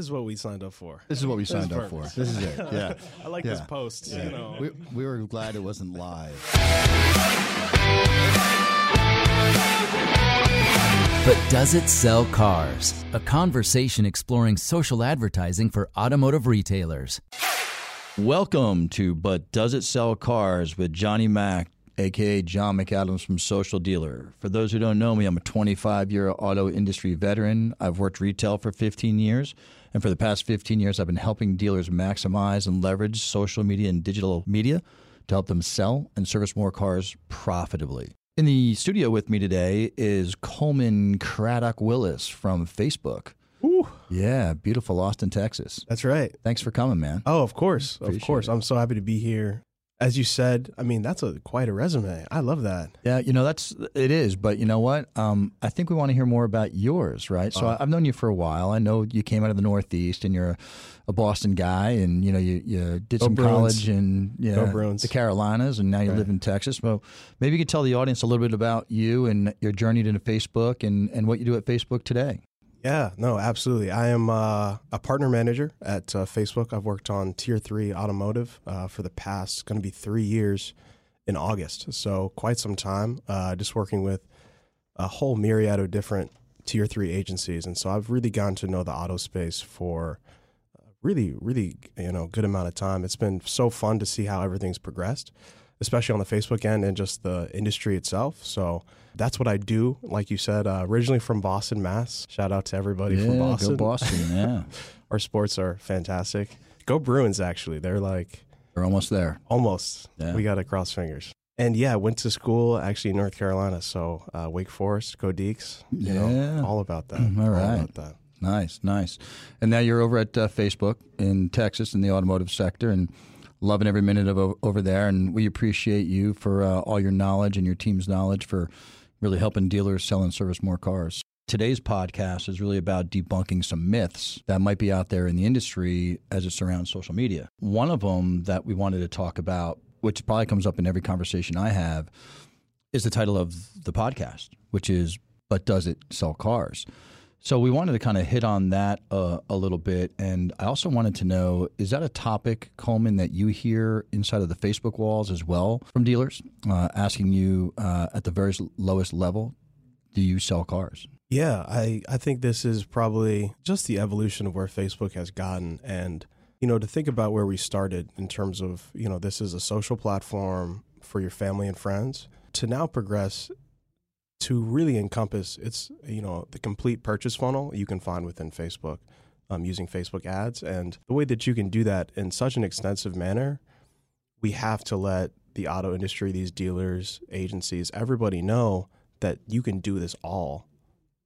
This is what we signed up for. This is what we This signed up for. This is it. Yeah. I like this Yeah. post. You know. We, we were glad it wasn't live. But does it sell cars? A conversation exploring social advertising for automotive retailers. Welcome to But Does It Sell Cars with Johnny Mac, aka John McAdams from Social Dealer. For those who don't know me, I'm a 25 year auto industry veteran. I've worked retail for 15 years. And for the past 15 years, I've been helping dealers maximize and leverage social media and digital media to help them sell and service more cars profitably. In the studio with me today is Coleman Craddock Willis from Facebook. Ooh, Yeah, beautiful Austin, Texas. that's right. Thanks for coming, man. Oh, of course, of course. it. I'm so happy to be here. As you said, I mean that's a quite a resume. I love that. Yeah, you know that's it is, but you know what? Um, I think we want to hear more about yours, right? So Uh. I've known you for a while. I know you came out of the Northeast, and you're a Boston guy, and you know you, you did some Bruins. college in Go Bruins. the Carolinas, and now you Right. live in Texas. Well, maybe you could tell the audience a little bit about you and your journey to Facebook, and and what you do at Facebook today. Yeah, no, absolutely. I am uh, a partner manager at uh, Facebook. I've worked on Tier Three Automotive uh, for the past going to be three years in August. So quite some time. Uh, just working with a whole myriad of different Tier Three agencies, and so I've really gotten to know the auto space for really, really you know good amount of time. It's been so fun to see how everything's progressed, especially on the Facebook end and just the industry itself. So that's what I do. Like you said, uh, originally from Boston, Mass. Shout out to everybody yeah, from Boston. go Boston! Yeah, Our sports are fantastic. Go Bruins! Actually, they're like They're almost there. almost. Yeah. We got to cross fingers. And yeah, I went to school actually in North Carolina. So uh, Wake Forest, go Deacs. You Yeah. know, all about that. Mm, all right. about that. Nice, nice. And now you're over at uh, Facebook in Texas in the automotive sector and loving every minute of over there. And we appreciate you for uh, all your knowledge and your team's knowledge for really helping dealers sell and service more cars. Today's podcast is really about debunking some myths that might be out there in the industry as it surrounds social media. One of them that we wanted to talk about, which probably comes up in every conversation I have, is the title of the podcast, which is But Does It Sell Cars? So we wanted to kind of hit on that uh, a little bit, and I also wanted to know: is that a topic, Coleman, that you hear inside of the Facebook walls as well from dealers uh, asking you uh, at the very lowest level, do you sell cars? Yeah, I, I think this is probably just the evolution of where Facebook has gotten. And, you know, to think about where we started in terms of, you know, this is a social platform for your family and friends to now progress to really encompass it's, you know, the complete purchase funnel you can find within Facebook um, using Facebook ads. And the way that you can do that in such an extensive manner, we have to let the auto industry, these dealers, agencies, everybody know that you can do this all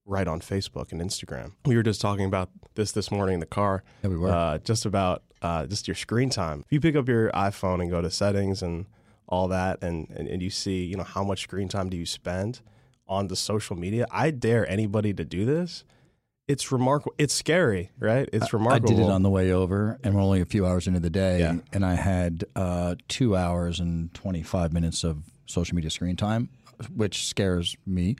right on Facebook and Instagram. We were just talking about this this morning in the car, Yeah, we were. uh, just about uh, just your screen time. If you pick up your iPhone and go to settings and all that, and, and, and you see, you know, how much screen time do you spend on the social media? I dare anybody to do this. It's remarkable. It's scary, right? It's remarkable. I did it on the way over, and we're only a few hours into the day, Yeah. and I had uh, two hours and 25 minutes of social media screen time, which scares me.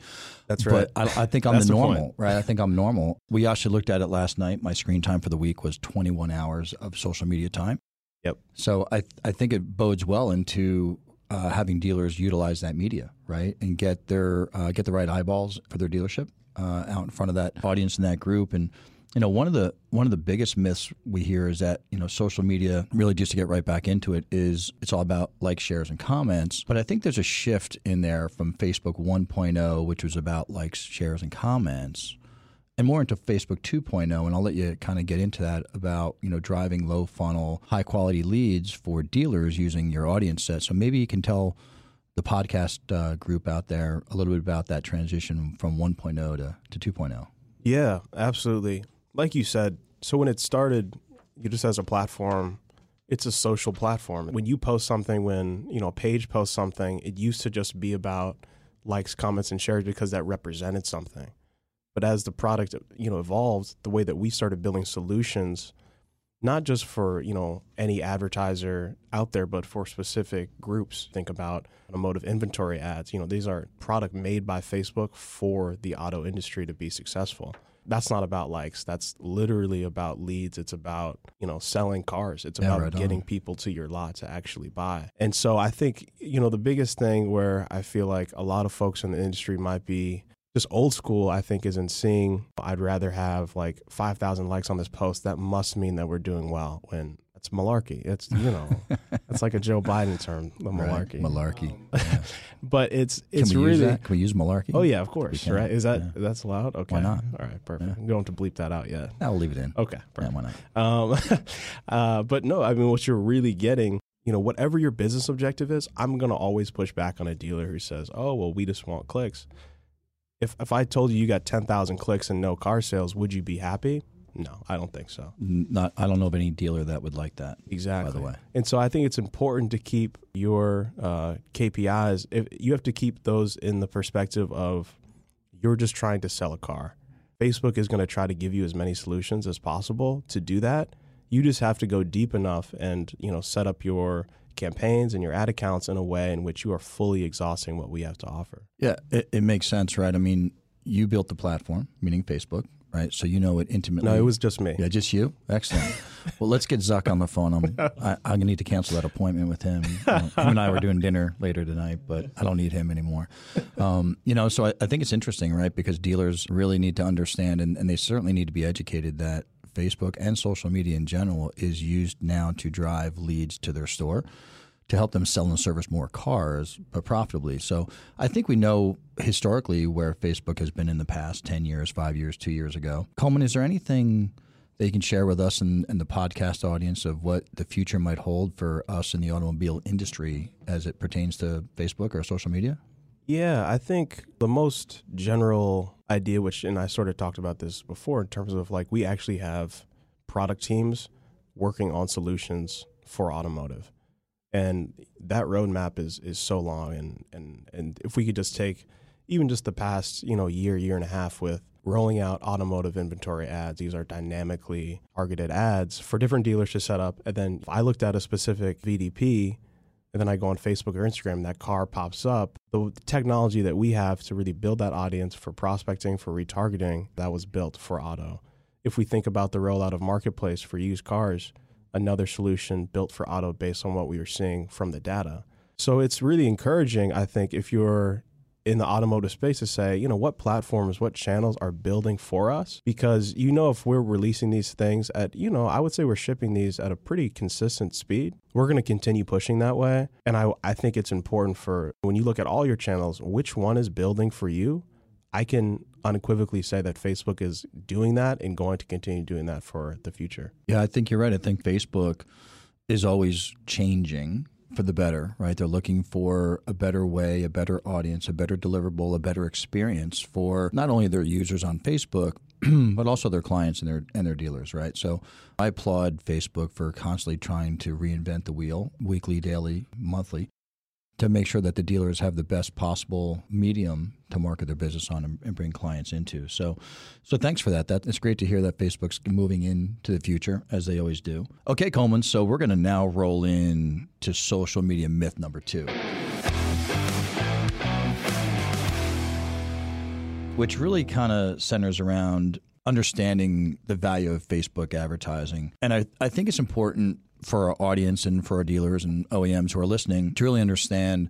That's right. But I, I think I'm the the normal, point. right? I think I'm normal. We actually looked at it last night. My screen time for the week was 21 hours of social media time. Yep. So I I think it bodes well into uh, having dealers utilize that media, right, and get their uh, get the right eyeballs for their dealership uh, out in front of that audience in that group. And you know, one of the one of the biggest myths we hear is that you know social media really just to get right back into it is it's all about likes, shares, and comments. But I think there's a shift in there from Facebook 1.0, which was about likes, shares, and comments and more into Facebook 2.0, and I'll let you kind of get into that about you know driving low funnel, high quality leads for dealers using your audience set. So maybe you can tell the podcast uh, group out there a little bit about that transition from 1.0 to, to oh. 2.0. Yeah, absolutely. Like you said, so when it started, you just as a platform, it's a social platform. When you post something, when you know a page posts something, it used to just be about likes, comments, and shares because that represented something. But as the product you know evolved, the way that we started building solutions, not just for you know any advertiser out there, but for specific groups. Think about automotive inventory ads. You know these are product made by Facebook for the auto industry to be successful. that's not about likes. That's literally about leads. It's about, you know, selling cars. It's Yeah, about right on. getting people to your lot to actually buy. And so I think, you know, the biggest thing where I feel like a lot of folks in the industry might be just old school, I think, is in seeing I'd rather have like 5,000 likes on this post. That must mean that we're doing well when it's malarkey. It's, you know, it's like a Joe Biden term, the Right, malarkey. Malarkey. But it's, it's Can we really. use that? Can we use malarkey? Oh yeah, of course, right? Is that yeah. that's allowed? Okay, Why not? All right, perfect. Yeah. We don't have to bleep that out yet. I'll leave it in. Okay, Yeah, why not? Um, uh, but no, I mean, what you're really getting, you know, whatever your business objective is, I'm gonna always push back on a dealer who says, "Oh, well, we just want clicks." If if I told you you got ten thousand clicks and no car sales, would you be happy? No, I don't think so. Not. I don't know of any dealer that would like that. Exactly. By the way. And so I think it's important to keep your uh, KPIs. If you have to keep those in the perspective of you're just trying to sell a car. Facebook is going to try to give you as many solutions as possible to do that. You just have to go deep enough and you know set up your campaigns and your ad accounts in a way in which you are fully exhausting what we have to offer. Yeah, it, it makes sense, right? I mean, you built the platform, meaning Facebook, right? So you know it intimately. No, it was just me. Yeah, just you. Excellent. well, let's get Zuck on the phone. I'm I, I'm gonna need to cancel that appointment with him. You know, him and I were doing dinner later tonight, but I don't need him anymore. Um, you know, so I, I think it's interesting, right? Because dealers really need to understand, and, and they certainly need to be educated that Facebook and social media in general is used now to drive leads to their store to help them sell and service more cars, but profitably. So I think we know historically where Facebook has been in the past 10 years, five years, two years ago. Coleman, is there anything that you can share with us and, and the podcast audience of what the future might hold for us in the automobile industry as it pertains to Facebook or social media? Yeah, I think the most general idea, which, and I sort of talked about this before, in terms of like we actually have product teams working on solutions for automotive. And that roadmap is is so long and, and and if we could just take even just the past, you know, year, year and a half with rolling out automotive inventory ads. These are dynamically targeted ads for different dealers to set up. And then if I looked at a specific VDP and then I go on Facebook or Instagram, that car pops up. The technology that we have to really build that audience for prospecting, for retargeting, that was built for auto. If we think about the rollout of Marketplace for used cars, another solution built for auto based on what we were seeing from the data. So it's really encouraging, I think, if you're in the automotive space to say, you know, what platforms, what channels are building for us? Because you know, if we're releasing these things at, you know, I would say we're shipping these at a pretty consistent speed. We're going to continue pushing that way. And I, I think it's important for when you look at all your channels, which one is building for you? I can unequivocally say that Facebook is doing that and going to continue doing that for the future. Yeah, I think you're right. I think Facebook is always changing for the better, right? They're looking for a better way, a better audience, a better deliverable, a better experience for not only their users on Facebook, but also their clients and their and their dealers, right? So I applaud Facebook for constantly trying to reinvent the wheel, weekly, daily, monthly, to make sure that the dealers have the best possible medium to market their business on and, bring clients into. So, so thanks for that. That it's great to hear that Facebook's moving into the future as they always do. Okay, Coleman. So we're going to now roll in to social media myth number two, which really kind of centers around understanding the value of Facebook advertising. And I, I think it's important for our audience and for our dealers and OEMs who are listening to really understand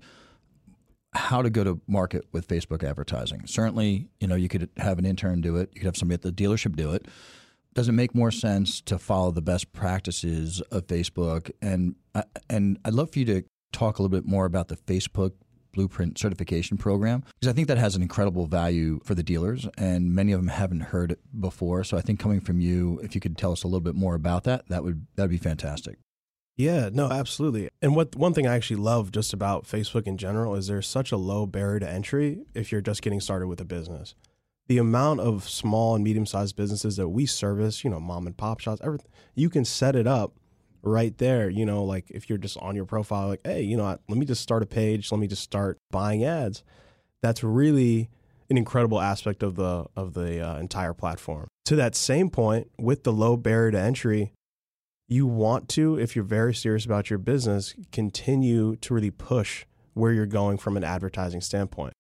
how to go to market with Facebook advertising. Certainly, you know, you could have an intern do it, you could have somebody at the dealership do it. Does it make more sense to follow the best practices of Facebook? And uh, and I'd love for you to talk a little bit more about the Facebook Blueprint certification program because I think that has an incredible value for the dealers, and many of them haven't heard it before. So I think coming from you, if you could tell us a little bit more about that, that would that would be fantastic. Yeah, no, absolutely. And what one thing I actually love just about Facebook in general is there's such a low barrier to entry if you're just getting started with a business. The amount of small and medium sized businesses that we service, you know, mom and pop shops, everything, you can set it up right there. You know, like if you're just on your profile, like, hey, you know, let me just start a page, let me just start buying ads. That's really an incredible aspect of the of the uh, entire platform. To that same point, with the low barrier to entry, you want to, if you're very serious about your business, continue to really push where you're going from an advertising standpoint.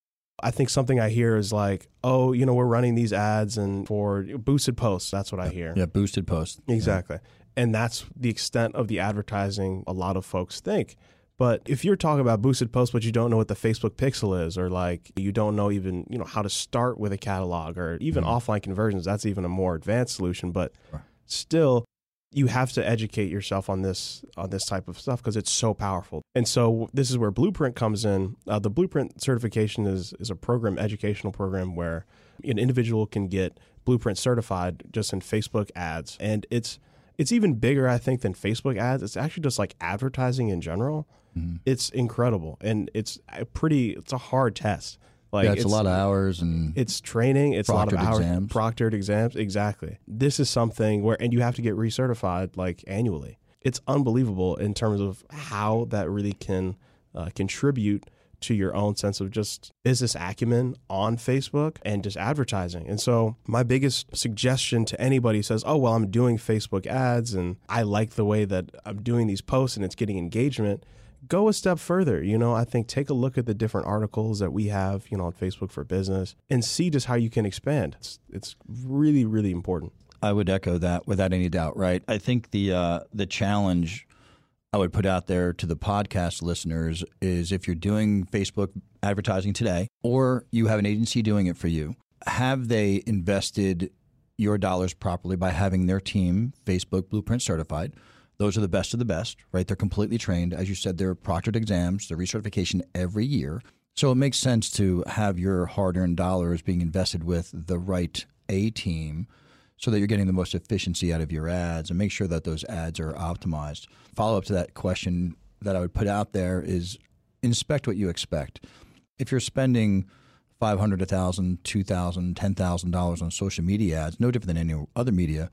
I think something I hear is like, oh, you know, we're running these ads and for boosted posts. That's what I hear. Yeah, boosted posts. Exactly. And that's the extent of the advertising a lot of folks think. But if you're talking about boosted posts, but you don't know what the Facebook pixel is, or like you don't know even, you know, how to start with a catalog or even Mhm. offline conversions, that's even a more advanced solution. But Sure. still you have to educate yourself on this on this type of stuff because it's so powerful. And so this is where Blueprint comes in. Uh, the Blueprint certification is is a program, educational program where an individual can get Blueprint certified just in Facebook ads, and it's it's even bigger, I think, than Facebook ads. It's actually just like advertising in general. Mhm. It's incredible, and it's a pretty. It's a hard test. Like yeah, it's, a lot of hours and it's training. It's a lot of Proctored hours. exams. Proctored exams. Exactly. This is something where, and you have to get recertified like annually. It's unbelievable in terms of how that really can uh, contribute to your own sense of just business acumen on Facebook and just advertising. And so, my biggest suggestion to anybody says, "Oh, well, I'm doing Facebook ads and I like the way that I'm doing these posts and it's getting engagement." Go a step further. You know, I think take a look at the different articles that we have, you know, on Facebook for Business and see just how you can expand. It's it's really really important. I would echo that without any doubt. Right. I think the uh, the challenge I would put out there to the podcast listeners is if you're doing Facebook advertising today, or you have an agency doing it for you, have they invested your dollars properly by having their team Facebook Blueprint certified? Those are the best of the best, right? They're completely trained. As you said, they're proctored exams, they're recertification every year. So it makes sense to have your hard earned dollars being invested with the right A team so that you're getting the most efficiency out of your ads and make sure that those ads are optimized. Follow up to that question that I would put out there is inspect what you expect. If you're spending five hundred, a thousand, two thousand, ten thousand dollars on social media ads, no different than any other media,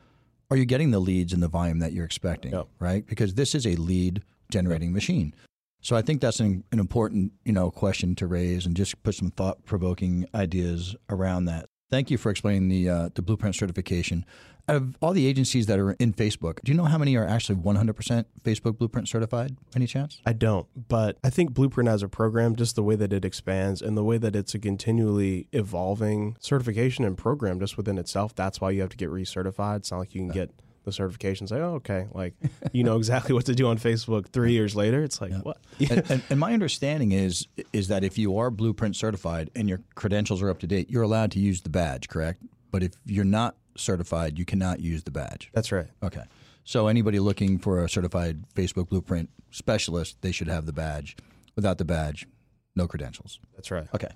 are you getting the leads and the volume that you're expecting? Yep. Right? Because this is a lead generating machine. So I think that's an, an important, you know, question to raise and just put some thought provoking ideas around that. Thank you for explaining the uh, the blueprint certification. Out of all the agencies that are in Facebook, do you know how many are actually 100% Facebook Blueprint certified? Any chance? I don't, but I think Blueprint as a program, just the way that it expands and the way that it's a continually evolving certification and program just within itself, that's why you have to get recertified. It's not like you can get the certification and say, oh, okay, like you know exactly what to do on Facebook three years later. It's like, what? and, and, and my understanding is is that if you are Blueprint certified and your credentials are up to date, you're allowed to use the badge, correct? But if you're not certified, you cannot use the badge. That's right. Okay. So anybody looking for a certified Facebook Blueprint specialist, they should have the badge. Without the badge, no credentials. That's right. Okay.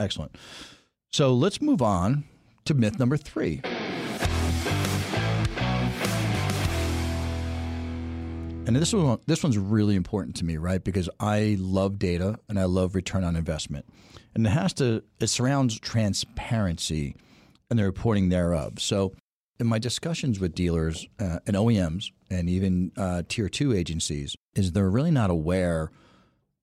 Excellent. So let's move on to myth number three. And this one, this one's really important to me, right? Because I love data and I love return on investment, and it has to. It surrounds transparency and the reporting thereof. So, in my discussions with dealers uh, and OEMs and even uh, tier two agencies, is they're really not aware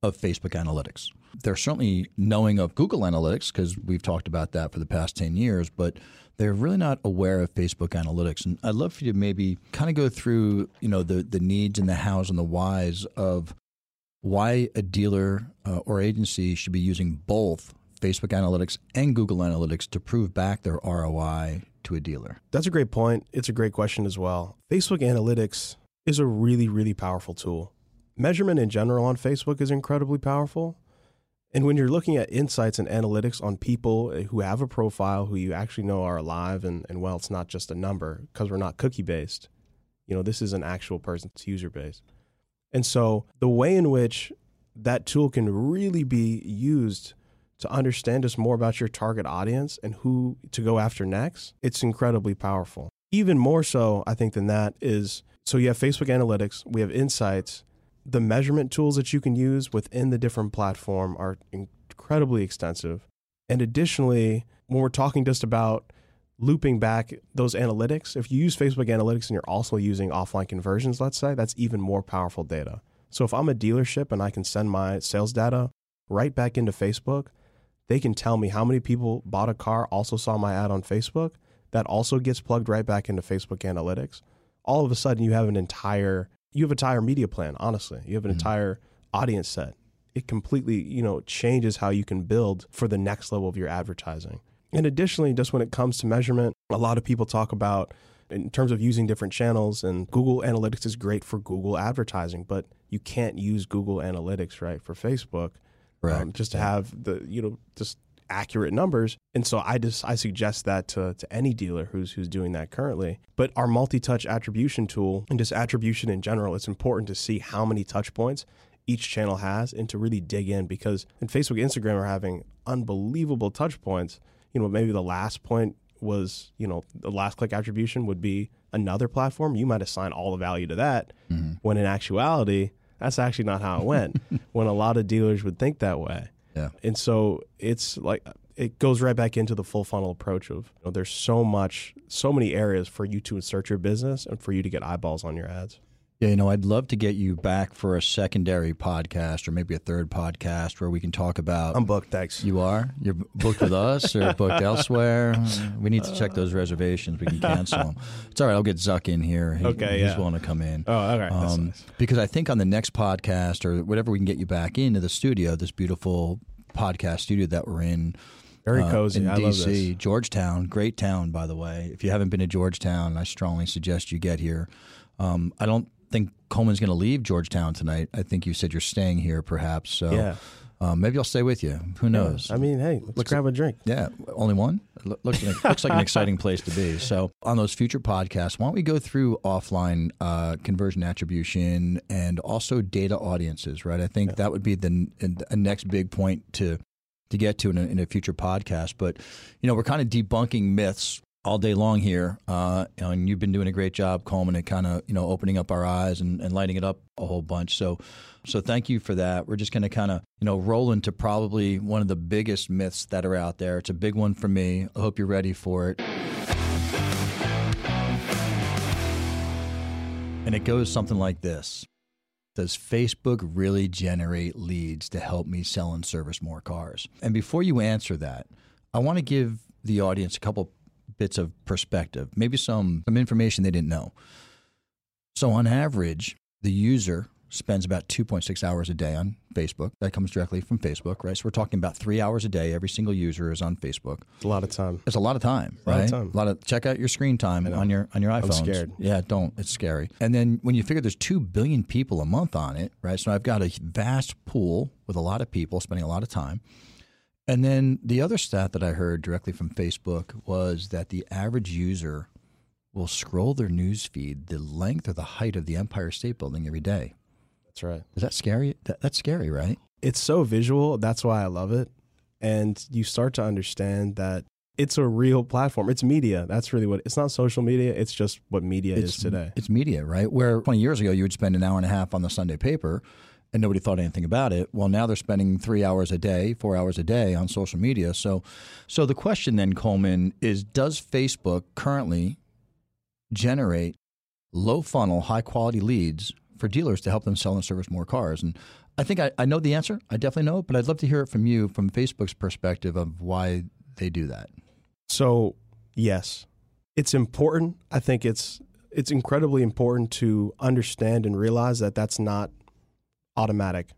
of Facebook analytics. They're certainly knowing of Google Analytics because we've talked about that for the past 10 years, but they're really not aware of Facebook Analytics. And I'd love for you to maybe kind of go through, you know, the, the needs and the hows and the whys of why a dealer uh, or agency should be using both Facebook Analytics and Google Analytics to prove back their ROI to a dealer. That's a great point. It's a great question as well. Facebook Analytics is a really, really powerful tool. Measurement in general on Facebook is incredibly powerful. And when you're looking at insights and analytics on people uh, who have a profile who you actually know are alive and, and well, it's not just a number because we're not cookie based. You know, this is an actual person's user base. And so the way in which that tool can really be used to understand just more about your target audience and who to go after next, it's incredibly powerful. Even more so, I think, than that is so you have Facebook Analytics, we have Insights. The measurement tools that you can use within the different platform are incredibly extensive. And additionally, when we're talking just about looping back those analytics, if you use Facebook Analytics and you're also using offline conversions, let's say, that's even more powerful data. So if I'm a dealership and I can send my sales data right back into Facebook, they can tell me how many people bought a car, also saw my ad on Facebook. That also gets plugged right back into Facebook Analytics. All of a sudden, you have an entire you have an entire media plan. Honestly, you have an Mhm. entire audience set it completely, you know, changes how you can build for the next level of your advertising. And additionally, just when it comes to measurement, a lot of people talk about in terms of using different channels and Google Analytics is great for Google advertising, but you can't use Google Analytics, right, for Facebook. Um, just to have the, you know, just accurate numbers. And so I just I suggest that to, to any dealer who's who's doing that currently. But our multi-touch attribution tool and just attribution in general, it's important to see how many touch points each channel has and to really dig in because in Facebook, Instagram are having unbelievable touch points. You know, maybe the last point was, you know, the last click attribution would be another platform. You might assign all the value to that mm-hmm. when in actuality, that's actually not how it went. when a lot of dealers would think that way. Yeah. And so it's like it goes right back into the full funnel approach of you know, there's so much, so many areas for you to insert your business and for you to get eyeballs on your ads. Yeah, you know, I'd love to get you back for a secondary podcast or maybe a third podcast where we can talk about. I'm booked, thanks. You are? You're booked with us or booked elsewhere? We need to check those reservations. We can cancel them. It's all right. I'll get Zuck in here. He, okay, he's yeah. willing to come in. Oh, all right. Um, nice. Because I think on the next podcast or whatever, we can get you back into the studio, this beautiful podcast studio that we're in. Very uh, cozy. Uh, in DC, Georgetown, great town, by the way. If you haven't been to Georgetown, I strongly suggest you get here. Um, I don't think Coleman's going to leave Georgetown tonight. I think you said you're staying here, perhaps. So yeah. Um, maybe I'll stay with you. Who knows? Yeah. I mean, hey, let's looks grab a drink. Yeah, only one. looks like, looks like an exciting place to be. So, on those future podcasts, why don't we go through offline uh, conversion attribution and also data audiences? Right. I think yeah. that would be the, the next big point to to get to in a, in a future podcast. But you know, we're kind of debunking myths all day long here, uh, and you've been doing a great job, Coleman, at kind of you know opening up our eyes and, and lighting it up a whole bunch. So, so thank you for that. We're just going to kind of you know roll into probably one of the biggest myths that are out there. It's a big one for me. I hope you're ready for it. And it goes something like this. Does Facebook really generate leads to help me sell and service more cars? And before you answer that, I want to give the audience a couple bits of perspective, maybe some, some information they didn't know. So, on average, the user spends about 2.6 hours a day on Facebook. That comes directly from Facebook, right? So we're talking about three hours a day. Every single user is on Facebook. It's a lot of time. It's a lot of time, right? A lot of time. A lot of check out your screen time on your on your iPhone. I'm scared. Yeah, don't. It's scary. And then when you figure there's two billion people a month on it, right? So I've got a vast pool with a lot of people spending a lot of time. And then the other stat that I heard directly from Facebook was that the average user will scroll their news feed the length or the height of the Empire State Building every day. That's right. Is that scary? That, that's scary, right? It's so visual. That's why I love it. And you start to understand that it's a real platform. It's media. That's really what it's not social media. It's just what media it's, is today. It's media, right? Where 20 years ago you would spend an hour and a half on the Sunday paper and nobody thought anything about it. Well, now they're spending three hours a day, four hours a day on social media. So, so the question then, Coleman, is: Does Facebook currently generate low funnel, high quality leads for dealers to help them sell and service more cars? And I think I, I know the answer. I definitely know, but I'd love to hear it from you, from Facebook's perspective of why they do that. So, yes, it's important. I think it's it's incredibly important to understand and realize that that's not automatic.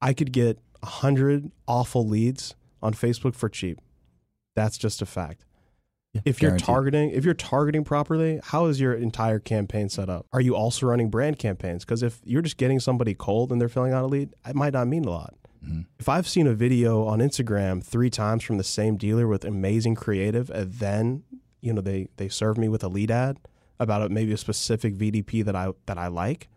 I could get a hundred awful leads on Facebook for cheap. That's just a fact. Yeah, if you're targeting, if you're targeting properly, how is your entire campaign set up? Are you also running brand campaigns? Because if you're just getting somebody cold and they're filling out a lead, it might not mean a lot. Mm-hmm. If I've seen a video on Instagram three times from the same dealer with amazing creative, and then you know they they serve me with a lead ad about a, maybe a specific VDP that I that I like,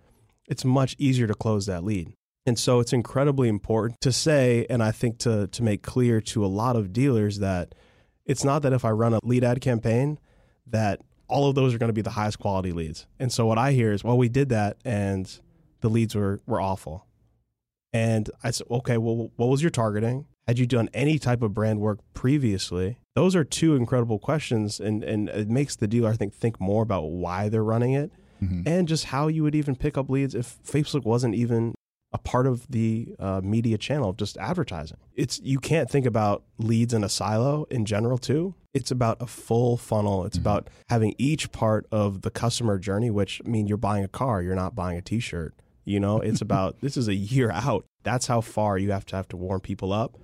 it's much easier to close that lead. And so it's incredibly important to say, and I think to, to make clear to a lot of dealers that it's not that if I run a lead ad campaign, that all of those are going to be the highest quality leads. And so what I hear is, well, we did that and the leads were, were awful. And I said, okay, well, what was your targeting? Had you done any type of brand work previously? Those are two incredible questions. And, and it makes the dealer, I think, think more about why they're running it mm-hmm. and just how you would even pick up leads if Facebook wasn't even a part of the uh, media channel of just advertising. It's you can't think about leads in a silo in general too. It's about a full funnel. It's mm-hmm. about having each part of the customer journey, which I mean you're buying a car, you're not buying a t-shirt. You know, it's about this is a year out. That's how far you have to have to warm people up.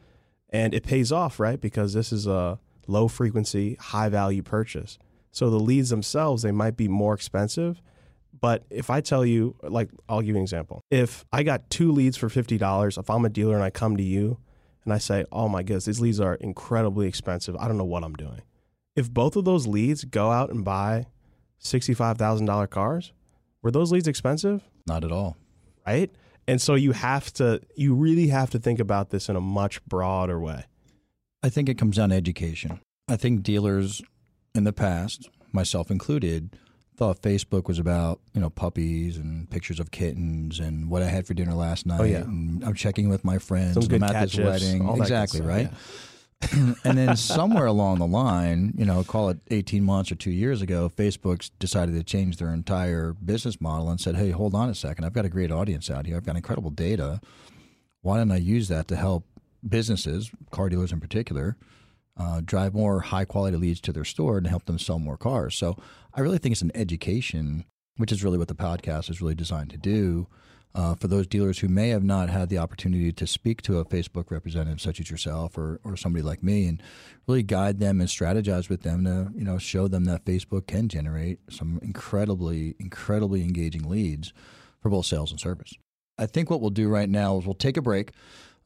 And it pays off, right? Because this is a low frequency, high value purchase. So the leads themselves, they might be more expensive. But if I tell you, like, I'll give you an example. If I got two leads for $50, if I'm a dealer and I come to you and I say, oh my goodness, these leads are incredibly expensive, I don't know what I'm doing. If both of those leads go out and buy $65,000 cars, were those leads expensive? Not at all. Right? And so you have to, you really have to think about this in a much broader way. I think it comes down to education. I think dealers in the past, myself included, thought Facebook was about you know puppies and pictures of kittens and what I had for dinner last oh, night. Oh, yeah. and I'm checking with my friends. Some good I'm at this gifs, wedding. all exactly right. and then somewhere along the line, you know, call it 18 months or two years ago, Facebook decided to change their entire business model and said, "Hey, hold on a second. I've got a great audience out here. I've got incredible data. Why don't I use that to help businesses, car dealers in particular, uh, drive more high quality leads to their store and help them sell more cars. So I really think it's an education, which is really what the podcast is really designed to do. Uh, for those dealers who may have not had the opportunity to speak to a Facebook representative such as yourself or, or somebody like me and really guide them and strategize with them to you know show them that Facebook can generate some incredibly incredibly engaging leads for both sales and service. I think what we'll do right now is we'll take a break,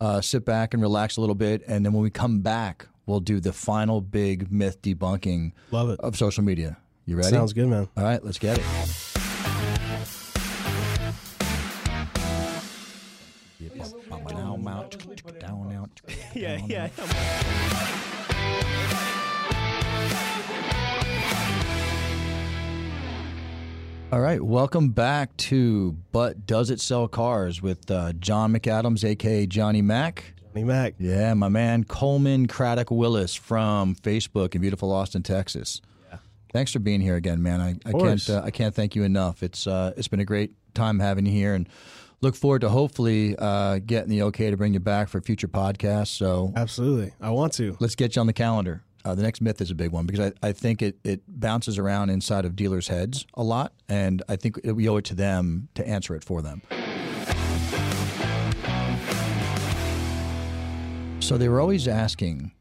uh, sit back and relax a little bit, and then when we come back, we'll do the final big myth debunking Love it. of social media. You ready? Sounds good, man. All right, let's get it. Yeah, yeah. All right, welcome back to But Does It Sell Cars with uh, John McAdams, aka Johnny Mac. Johnny Mac. Yeah, my man Coleman Craddock Willis from Facebook in beautiful Austin, Texas. Yeah. Thanks for being here again, man. I, I can't uh, I can't thank you enough. It's uh, it's been a great time having you here, and look forward to hopefully uh, getting the okay to bring you back for future podcasts. So Absolutely. I want to. let's get you on the calendar. Uh, the next myth is a big one because I, I think it, it bounces around inside of dealers' heads a lot, and I think we owe it to them to answer it for them. So they were always asking,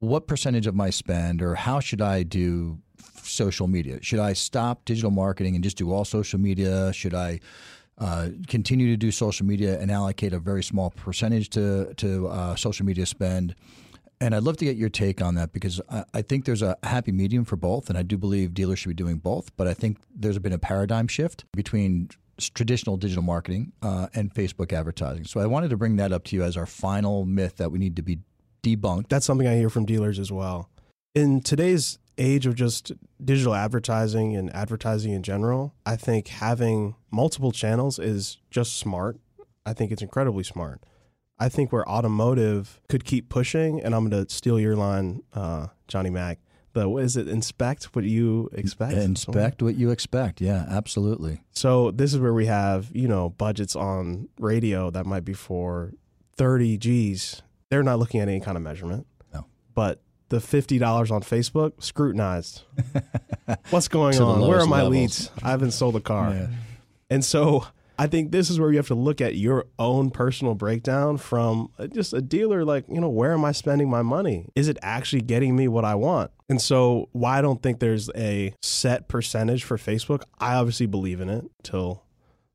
what percentage of my spend or how should I do social media? Should I stop digital marketing and just do all social media? Should I uh, continue to do social media and allocate a very small percentage to, to uh, social media spend? And I'd love to get your take on that because I, I think there's a happy medium for both, and I do believe dealers should be doing both. But I think there's been a paradigm shift between traditional digital marketing uh, and Facebook advertising. So I wanted to bring that up to you as our final myth that we need to be debunked. That's something I hear from dealers as well. In today's age of just digital advertising and advertising in general, I think having multiple channels is just smart. I think it's incredibly smart. I think where automotive could keep pushing, and I'm going to steal your line, uh, Johnny Mac. The what is it? Inspect what you expect. Inspect what you expect. Yeah, absolutely. So this is where we have, you know, budgets on radio that might be for 30 G's. They're not looking at any kind of measurement. No. But the $50 on Facebook, scrutinized. What's going on? Where are my levels. leads? I haven't sold a car. Yeah. And so I think this is where you have to look at your own personal breakdown from uh, just a dealer like, you know, where am I spending my money? Is it actually getting me what I want? And so why I don't think there's a set percentage for Facebook, I obviously believe in it till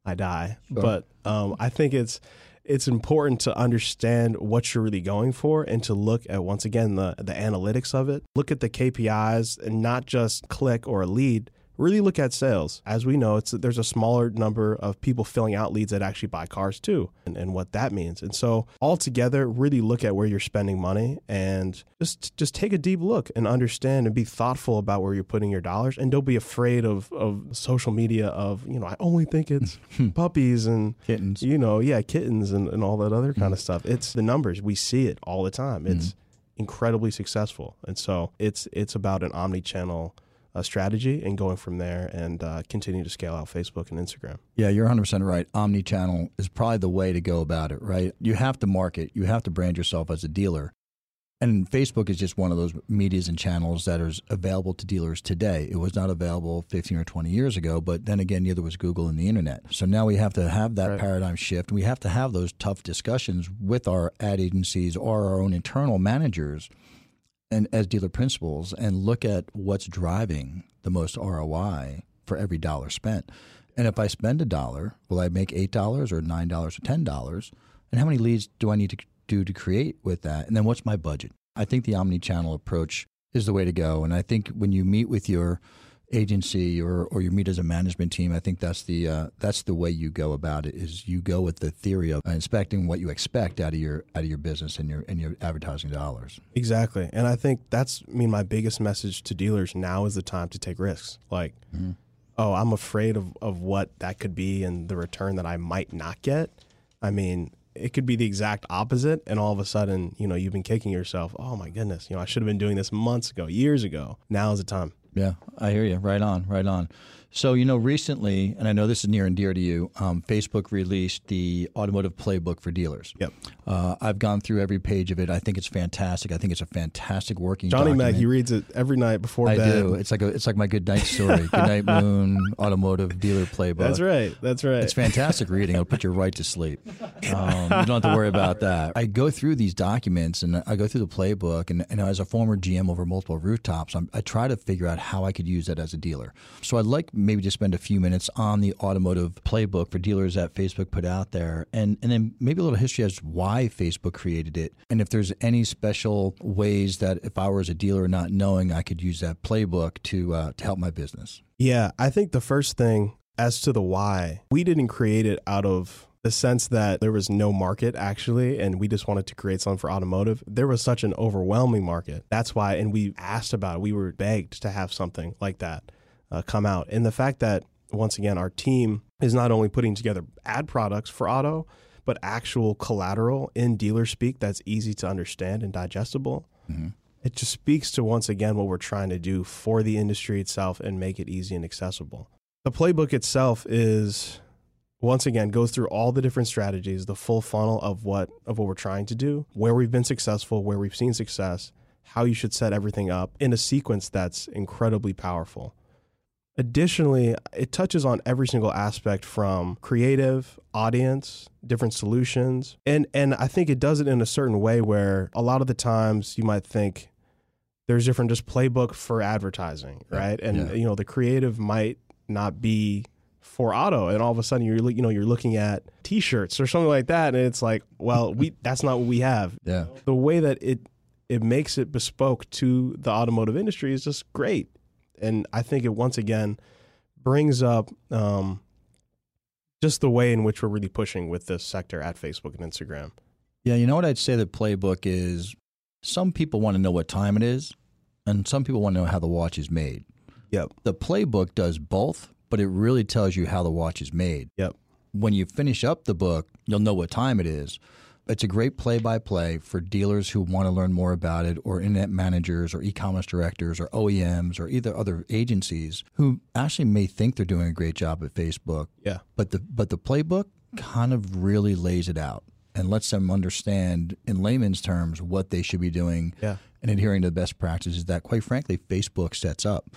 I die. Sure. But um, I think it's it's important to understand what you're really going for and to look at once again the the analytics of it. Look at the KPIs and not just click or a lead. Really look at sales. As we know, it's there's a smaller number of people filling out leads that actually buy cars too, and, and what that means. And so altogether, really look at where you're spending money and just just take a deep look and understand and be thoughtful about where you're putting your dollars. And don't be afraid of of social media of you know I only think it's hmm. puppies and Kittens. you know, yeah, kittens and, and all that other hmm. kind of stuff. It's the numbers. We see it all the time. It's hmm. incredibly successful. And so it's it's about an omni-channel uh, strategy and going from there and uh, continue to scale out Facebook and Instagram. Yeah, you're 100% right. Omni-channel is probably the way to go about it, right? You have to market, you have to brand yourself as a dealer. And Facebook is just one of those medias and channels that is available to dealers today. It was not available 15 or 20 years ago, but then again, neither was Google and the internet. So now we have to have that Right. paradigm shift. We have to have those tough discussions with our ad agencies or our own internal managers and as dealer principals and look at what's driving the most ROI for every dollar spent. And if I spend a dollar, will I make eight dollars or nine dollars or ten dollars? And how many leads do I need to do to create with that? And then what's my budget? I think the omni-channel approach is the way to go. And I think when you meet with your agency or, or you meet as a management team, I think that's the uh, that's the way you go about it. Is you go with the theory of inspecting what you expect out of your out of your business and your and your advertising dollars. Exactly. And I think that's I mean my biggest message to dealers now is the time to take risks. Like oh, I'm afraid of, of what that could be and the return that I might not get. I mean, it could be the exact opposite and all of a sudden, you know, you've been kicking yourself, oh my goodness, you know, I should have been doing this months ago, years ago. Now is the time. Yeah, I hear you. Right on, right on. So, you know, recently, and I know this is near and dear to you, um, Facebook released the automotive playbook for dealers. Yep. Uh, I've gone through every page of it. I think it's fantastic. I think it's a fantastic working Johnny document. Mac, he reads it every night before I bed. do. It's like a, it's like my good night story. good night moon automotive dealer playbook. That's right. That's right. It's fantastic reading. It'll put you right to sleep. Um, you don't have to worry about that. I go through these documents and I go through the playbook. And, and as a former GM over multiple rooftops, I'm, I try to figure out how I could use that as a dealer. So I'd like maybe to spend a few minutes on the automotive playbook for dealers that Facebook put out there, and and then maybe a little history as why Facebook created it, and if there's any special ways that if I were as a dealer not knowing, I could use that playbook to uh, to help my business. Yeah, I think the first thing as to the why, we didn't create it out of the sense that there was no market actually, and we just wanted to create something for automotive. There was such an overwhelming market. That's why, and we asked about it. We were begged to have something like that uh, come out. And the fact that, once again, our team is not only putting together ad products for auto, but actual collateral in dealer speak that's easy to understand and digestible it just speaks to once again what we're trying to do for the industry itself and make it easy and accessible. The playbook itself is once again goes through all the different strategies, the full funnel of what of what we're trying to do, where we've been successful, where we've seen success, how you should set everything up in a sequence that's incredibly powerful. Additionally, it touches on every single aspect from creative, audience, different solutions. And and I think it does it in a certain way where a lot of the times you might think there's different just playbook for advertising, right? And Yeah. you know, the creative might not be for auto and all of a sudden you're you know you're looking at t-shirts or something like that and it's like, well, we that's not what we have. Yeah. The way that it it makes it bespoke to the automotive industry is just great. And I think it once again brings up um, just the way in which we're really pushing with this sector at Facebook and Instagram. Yeah, you know what I'd say the playbook is some people want to know what time it is, and some people want to know how the watch is made. Yep. The playbook does both, but it really tells you how the watch is made. Yep. When you finish up the book, you'll know what time it is. It's a great play by play for dealers who want to learn more about it, or internet managers, or e commerce directors, or OEMs, or either other agencies who actually may think they're doing a great job at Facebook, Yeah. but the but the playbook kind of really lays it out and lets them understand in layman's terms what they should be doing Yeah. and adhering to the best practices that quite frankly Facebook sets up.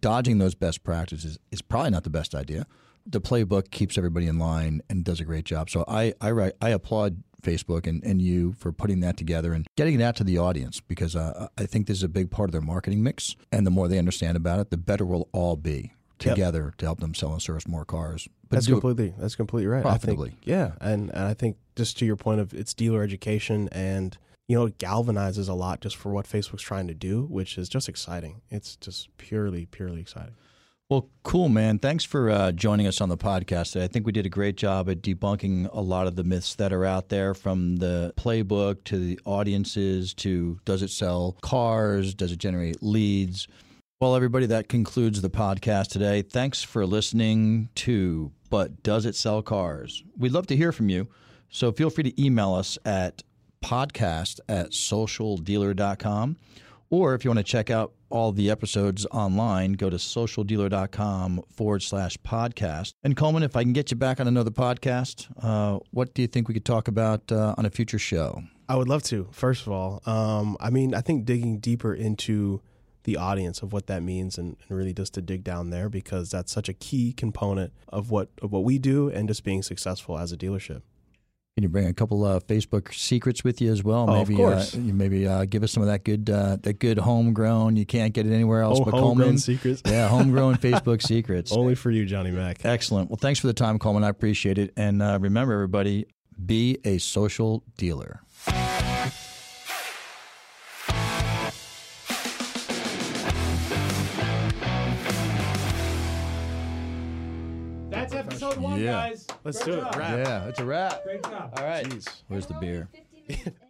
Dodging those best practices is probably not the best idea. The playbook keeps everybody in line and does a great job. So I I, I applaud Facebook and, and you for putting that together and getting it out to the audience because uh, I think this is a big part of their marketing mix. And the more they understand about it, the better we'll all be Yep. together to help them sell and service more cars. But That's completely that's completely right. profitably. I think, yeah, and, and I think just to your point of it's dealer education and you know it galvanizes a lot just for what Facebook's trying to do, which is just exciting. It's just purely purely exciting. Well, cool, man. Thanks for uh, joining us on the podcast today. I think we did a great job at debunking a lot of the myths that are out there from the playbook to the audiences to does it sell cars? Does it generate leads? Well, everybody, that concludes the podcast today. Thanks for listening to But Does It Sell Cars? We'd love to hear from you. So feel free to email us at podcast at socialdealer.com. Or if you want to check out all the episodes online, go to socialdealer.com forward slash podcast. And Coleman, if I can get you back on another podcast, uh, what do you think we could talk about uh, on a future show? I would love to. First of all, um, I mean, I think digging deeper into the audience of what that means and, and, really just to dig down there because that's such a key component of what of what we do and just being successful as a dealership. Can you bring a couple of Facebook secrets with you as well? Oh, maybe, of course. Uh, you maybe uh, give us some of that good, uh, that good homegrown. You can't get it anywhere else oh, but homegrown Coleman. secrets. Yeah, homegrown Facebook secrets. Only for you, Johnny Mac. Excellent. Well, thanks for the time, Coleman. I appreciate it. And uh, remember, everybody, be a social dealer. Episode Yeah. guys. Let's Great do it. job. Wrap. Yeah, it's a wrap. Great job. All right. Jeez. Where's the beer?